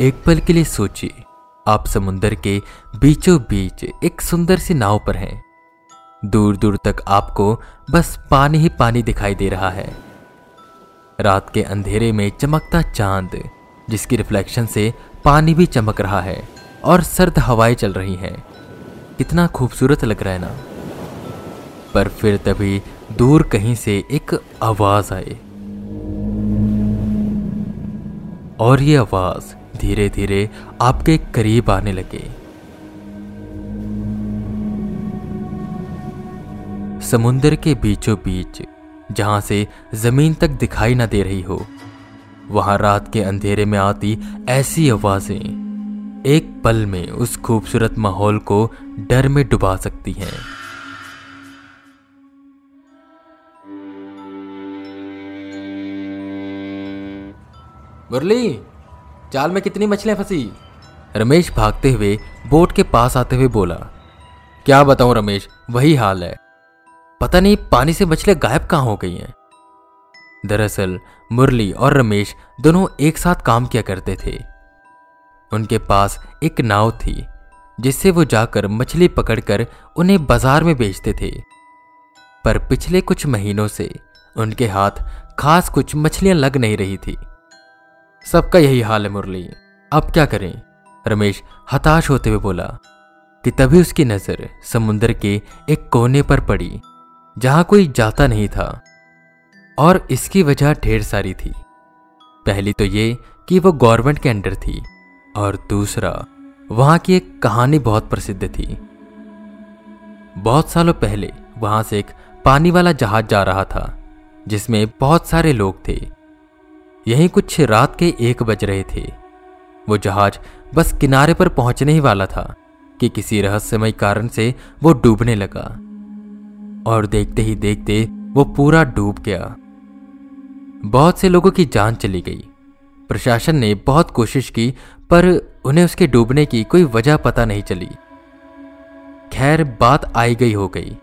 एक पल के लिए सोचिए। आप समुंदर के बीचों बीच एक सुंदर सी नाव पर हैं। दूर दूर तक आपको बस पानी ही पानी दिखाई दे रहा है। रात के अंधेरे में चमकता चाँद, जिसकी रिफ्लेक्शन से पानी भी चमक रहा है और सर्द हवाएँ चल रही हैं। कितना खूबसूरत लग रहा है ना। पर फिर तभी दूर कहीं से एक आवाज़ आए। और ये आवाज़ धीरे धीरे आपके करीब आने लगे। समुद्र के बीचों बीच जहाँ से ज़मीन तक दिखाई ना दे रही हो, वहाँ रात के अंधेरे में आती ऐसी आवाज़ें, एक पल में उस खूबसूरत माहौल को डर में डुबा सकती हैं। मुरली जाल में कितनी मछलियाँ फंसी? रमेश भागते हुए बोट के पास आते हुए बोला, क्या बताऊँ रमेश, वही हाल है। पता नहीं पानी से मछलियाँ गायब कहाँ हो गई हैं? दरअसल, मुरली और रमेश दोनों एक साथ काम किया करते थे। उनके पास एक नाव थी, जिससे वो जाकर मछली पकड़कर उन्हें बाज़ार में बेचते थे। पर पिछले कुछ महीनों से उनके हाथ खास कुछ मछलियाँ लग नहीं रही थी। सबका यही हाल है मुरली। अब क्या करें? रमेश हताश होते हुए बोला कि तभी उसकी नज़र समुद्र के एक कोने पर पड़ी, जहाँ कोई जाता नहीं था, और इसकी वजह ढेर सारी थी। पहली तो ये कि वो गवर्नमेंट के अंडर थी, और दूसरा, वहाँ की एक कहानी बहुत प्रसिद्ध थी। बहुत सालों पहले वहाँ से एक पानी वाला जहाज़ जा रहा था, जिसमें बहुत सारे लोग थे। यहीं कुछ रात के एक बज रहे थे। वो जहाज़ बस किनारे पर पहुँचने ही वाला था, कि किसी रहस्यमय कारण से वो डूबने लगा। और देखते ही देखते वो पूरा डूब गया। बहुत से लोगों की जान चली गई। प्रशासन ने बहुत कोशिश की, पर उन्हें उसके डूबने की कोई वजह पता नहीं चली। खैर, बात आई गई हो गई।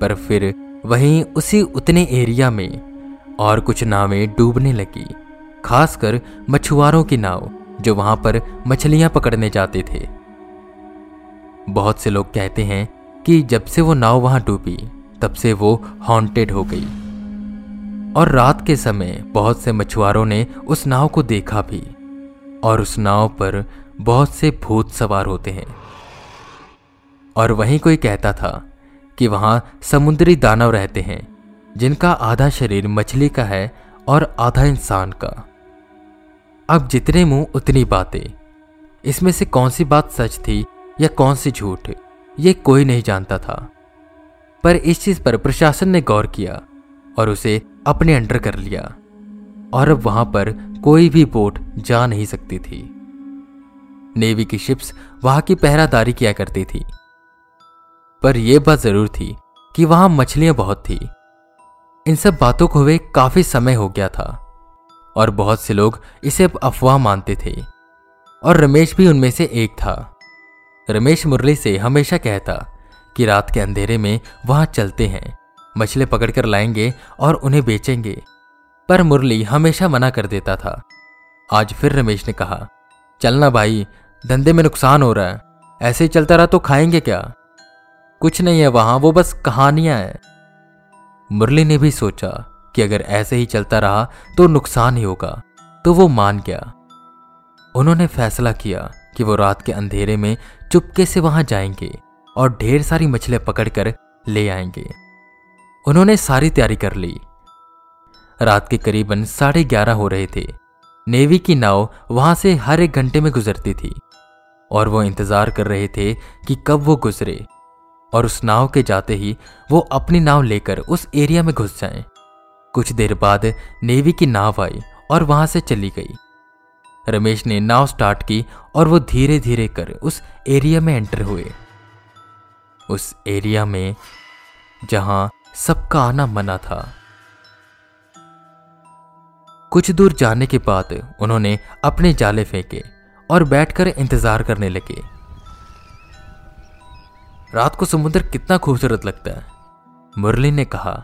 पर फिर वहीं उसी उतने एरिया में और कुछ नावें डूबने लगी, खासकर मछुआरों की नाव, जो वहाँ पर मछलियाँ पकड़ने जाते थे। बहुत से लोग कहते हैं कि जब से वो नाव वहाँ डूबी, तब से वो हॉन्टेड हो गई। और रात के समय बहुत से मछुआरों ने उस नाव को देखा भी, और उस नाव पर बहुत से भूत सवार होते हैं। और वहीं कोई कहता था कि वहाँ समुद्री दानव रहते हैं। जिनका आधा शरीर मछली का है और आधा इंसान का। अब जितने मुँह, उतनी बातें। इसमें से कौन सी बात सच थी या कौन सी झूठ, ये कोई नहीं जानता था। पर इस चीज़ पर प्रशासन ने गौर किया और उसे अपने अंडर कर लिया और अब वहाँ पर कोई भी बोट जा नहीं सकती थी। नेवी की शिप्स वहाँ की पहरादारी किया करती थी। पर यह बात ज़रूर थी कि वहाँ मछलियाँ बहुत थी। इन सब बातों को हुए काफ़ी समय हो गया था, और बहुत से लोग इसे अफवाह मानते थे। और रमेश भी उनमें से एक था। रमेश मुरली से हमेशा कहता कि रात के अंधेरे में वहाँ चलते हैं, मछली पकड़कर लाएँगे और उन्हें बेचेंगे। पर मुरली हमेशा मना कर देता था। आज फिर रमेश ने कहा चलना भाई, धंधे में नुकसान हो रहा है, ऐसे ही चलता रहा तो खाएँगे क्या? कुछ नहीं है वहाँ, वो बस कहानियाँ हैं। मुरली ने भी सोचा कि अगर ऐसे ही चलता रहा तो नुकसान ही होगा। तो वो मान गया। उन्होंने फैसला किया कि वो रात के अंधेरे में चुपके से वहाँ जाएँगे और ढेर सारी मछलियाँ पकड़कर ले आएँगे। उन्होंने सारी तैयारी कर ली। रात के करीबन साढ़े ग्यारह हो रहे थे। नेवी की नाव वहाँ से हर एक घंटे में गुजरती थी और वो इंतज़ार कर रहे थे कि कब वो गुजरे। और उस नाव के जाते ही वो अपनी नाव लेकर उस एरिया में घुस जाए। कुछ देर बाद नेवी की नाव आई और वहाँ से चली गई। रमेश ने नाव स्टार्ट की और वो धीरे धीरे कर उस एरिया में एंटर हुए। उस एरिया में जहाँ सबका आना मना था। कुछ दूर जाने के बाद उन्होंने अपने जाले फेंके और बैठकर इंतज़ार करने लगे। रात को समुद्र कितना खूबसूरत लगता है। मुरली ने कहा,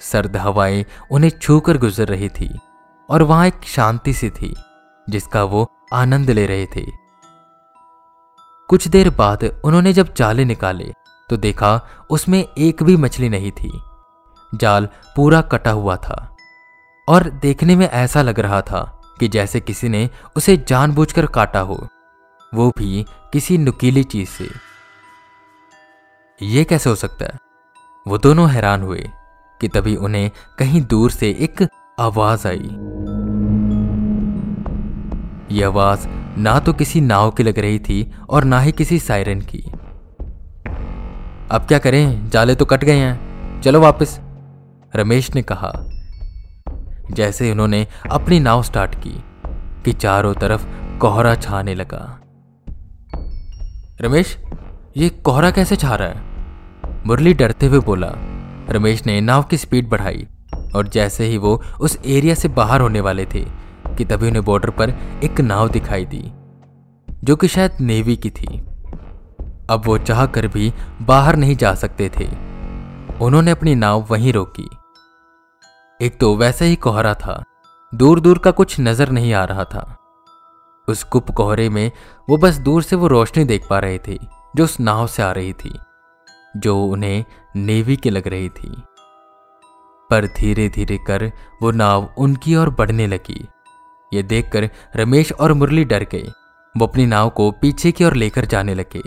सर्द हवाएँ उन्हें छूकर गुजर रही थी और वहाँ एक शांति सी थी, जिसका वो आनंद ले रहे थे। कुछ देर बाद उन्होंने जब जाले निकाले तो देखा उसमें एक भी मछली नहीं थी। जाल पूरा कटा हुआ था और देखने में ऐसा लग रहा था कि जैसे किसी ने उसे जानबूझकर काटा हो। वो भी किसी नुकीली चीज़ से। ये कैसे हो सकता है? वो दोनों हैरान हुए कि तभी उन्हें कहीं दूर से एक आवाज़ आई। ये आवाज़ ना तो किसी नाव की लग रही थी और ना ही किसी सायरन की। अब क्या करें? जाले तो कट गए हैं। चलो वापस। रमेश ने कहा। जैसे उन्होंने अपनी नाव स्टार्ट की, कि चारों तरफ़ कोहरा छाने लगा। रमेश, ये कोहरा कैसे छा रहा है? मुरली डरते हुए बोला, रमेश ने नाव की स्पीड बढ़ाई और जैसे ही वो उस एरिया से बाहर होने वाले थे कि तभी उन्हें बॉर्डर पर एक नाव दिखाई दी, जो कि शायद नेवी की थी। अब वो चाह कर भी बाहर नहीं जा सकते थे। उन्होंने अपनी नाव वहीं रोकी। एक तो वैसे ही कोहरा था दूर दूर का कुछ नज़र नहीं आ रहा था। उस कुप कोहरे में वो बस दूर से वो रोशनी देख पा रहे थे, जो उस नाव से आ रही थी। जो उन्हें नेवी की लग रही थी। पर धीरे धीरे कर वो नाव उनकी ओर बढ़ने लगी। ये देखकर रमेश और मुरली डर गए। वो अपनी नाव को पीछे की ओर लेकर जाने लगे।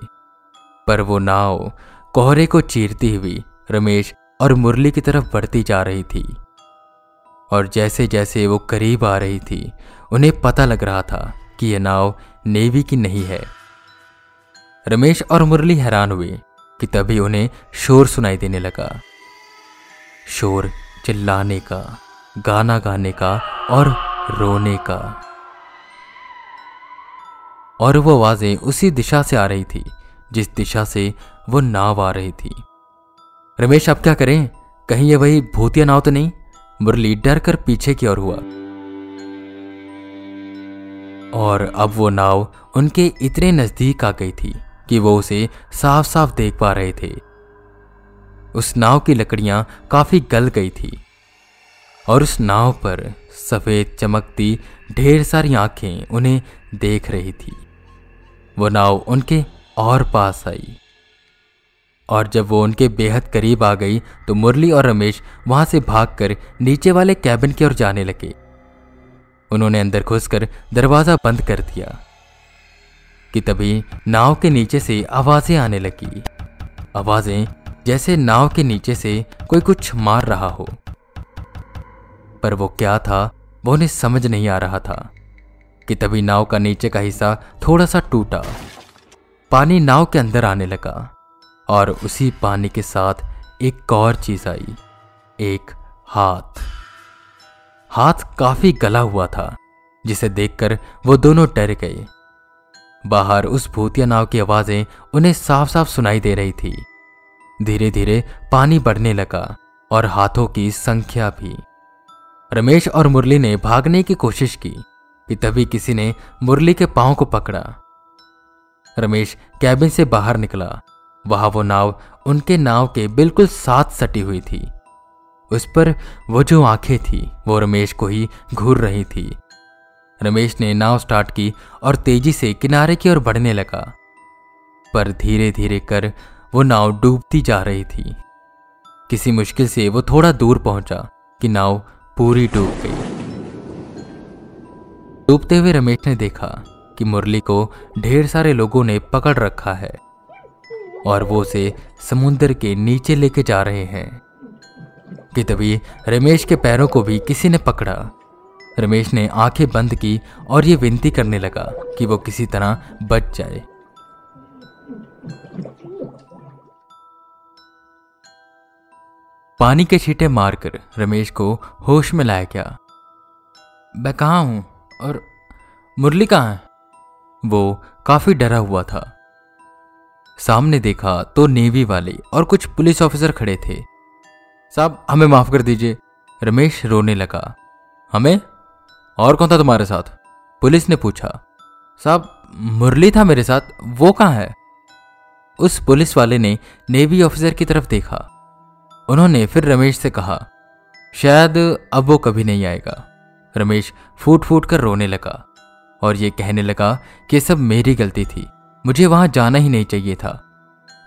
पर वो नाव कोहरे को चीरती हुई रमेश और मुरली की तरफ़ बढ़ती जा रही थी। और जैसे जैसे वो करीब आ रही थी, उन्हें पता लग रहा था कि यह नाव नेवी की नहीं है। रमेश और मुरली हैरान हुए। कि तभी उन्हें शोर सुनाई देने लगा। शोर चिल्लाने का, गाना गाने का और रोने का। और वो आवाज़ें उसी दिशा से आ रही थी, जिस दिशा से वो नाव आ रही थी। रमेश अब क्या करें? कहीं ये वही भूतिया नाव तो नहीं? मुरली डर कर पीछे की ओर हुआ। और अब वो नाव उनके इतने नज़दीक आ गई थी। कि वो उसे साफ़ साफ़ देख पा रहे थे। उस नाव की लकड़ियाँ काफ़ी गल गई थी और उस नाव पर सफ़ेद चमकती ढेर सारी आँखें उन्हें देख रही थी। वो नाव उनके और पास आई और जब वो उनके बेहद करीब आ गई तो मुरली और रमेश वहाँ से भागकर नीचे वाले कैबिन की ओर जाने लगे। उन्होंने अंदर घुसकर दरवाज़ा बंद कर दिया। कि तभी नाव के नीचे से आवाज़ें आने लगी। आवाज़ें जैसे नाव के नीचे से कोई कुछ मार रहा हो। पर वो क्या था, वो उन्हें समझ नहीं आ रहा था कि तभी नाव का नीचे का हिस्सा थोड़ा सा टूटा। पानी नाव के अंदर आने लगा और उसी पानी के साथ एक और चीज़ आई, एक हाथ। हाथ काफ़ी गला हुआ था, जिसे देखकर वो दोनों डर गए। बाहर उस भूतिया नाव की आवाज़ें उन्हें साफ़ साफ़ सुनाई दे रही थी। धीरे धीरे पानी बढ़ने लगा और हाथों की संख्या भी। रमेश और मुरली ने भागने की कोशिश की, कि तभी किसी ने मुरली के पाँव को पकड़ा। रमेश कैबिन से बाहर निकला। वहाँ वो नाव उनके नाव के बिल्कुल साथ सटी हुई थी। उस पर वो जो आँखें थी, वो रमेश को ही घूर रही थी। रमेश ने नाव स्टार्ट की और तेज़ी से किनारे की ओर बढ़ने लगा। पर धीरे धीरे कर वो नाव डूबती जा रही थी। किसी मुश्किल से वो थोड़ा दूर पहुँचा कि नाव पूरी डूब गई। डूबते हुए रमेश ने देखा कि मुरली को ढेर सारे लोगों ने पकड़ रखा है और वो उसे समुद्र के नीचे लेके जा रहे हैं। कि तभी रमेश के पैरों को भी किसी ने पकड़ा। रमेश ने आँखें बंद की और ये विनती करने लगा कि वो किसी तरह बच जाए। पानी के छींटे मारकर रमेश को होश में लाया गया। मैं कहा हूँ? और मुरली कहाँ है? वो काफ़ी डरा हुआ था। सामने देखा तो नेवी वाले और कुछ पुलिस ऑफिसर खड़े थे। साहब, हमें माफ़ कर दीजिए। रमेश रोने लगा। हमें? और कौन था तुम्हारे साथ? पुलिस ने पूछा। साहब, मुरली था मेरे साथ, वो कहाँ है? उस पुलिस वाले ने नेवी ऑफिसर की तरफ़ देखा। उन्होंने फिर रमेश से कहा, शायद अब वो कभी नहीं आएगा। रमेश फूट फूट कर रोने लगा और ये कहने लगा कि सब मेरी गलती थी, मुझे वहाँ जाना ही नहीं चाहिए था,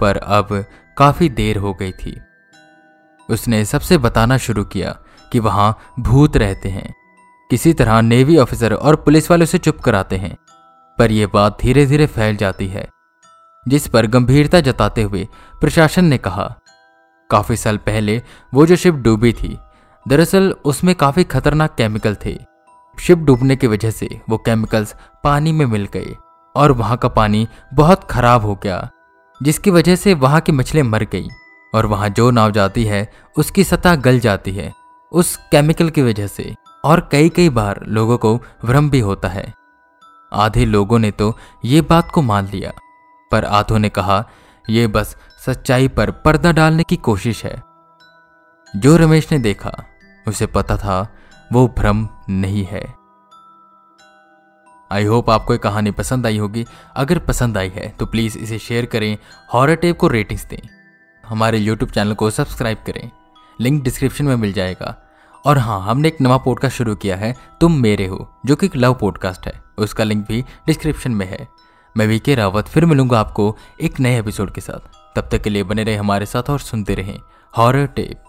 पर अब काफ़ी देर हो गई थी। उसने सबसे बताना शुरू किया कि वहाँ भूत रहते हैं। किसी तरह नेवी ऑफिसर और पुलिस वाले उसे चुप कराते हैं, पर यह बात धीरे धीरे फैल जाती है, जिस पर गंभीरता जताते हुए प्रशासन ने कहा। काफ़ी साल पहले वो जो शिप डूबी थी, दरअसल उसमें काफ़ी खतरनाक केमिकल थे। शिप डूबने की वजह से वो केमिकल्स पानी में मिल गए, और वहाँ का पानी बहुत खराब हो गया, जिसकी वजह से वहाँ की मछलियाँ मर गई, और वहाँ जो नाव जाती है, उसकी सतह गल जाती है, उस केमिकल की वजह से। और कई कई बार लोगों को भ्रम भी होता है। आधे लोगों ने तो ये बात को मान लिया, पर आधों ने कहा यह बस सच्चाई पर पर्दा डालने की कोशिश है। जो रमेश ने देखा, उसे पता था वो भ्रम नहीं है। आई होप आपको ये कहानी पसंद आई होगी। अगर पसंद आई है तो प्लीज़ इसे शेयर करें, हॉरर टेप को रेटिंग्स दें। हमारे यूट्यूब चैनल को सब्सक्राइब करें। लिंक डिस्क्रिप्शन में मिल जाएगा। और हाँ हमने एक नवा पॉडकास्ट शुरू किया है, तुम मेरे हो, जो कि एक लव पॉडकास्ट है। उसका लिंक भी डिस्क्रिप्शन में है। मैं वीके रावत, फिर मिलूँगा आपको एक नए एपिसोड के साथ। तब तक के लिए बने रहे हमारे साथ और सुनते रहें। Horror tape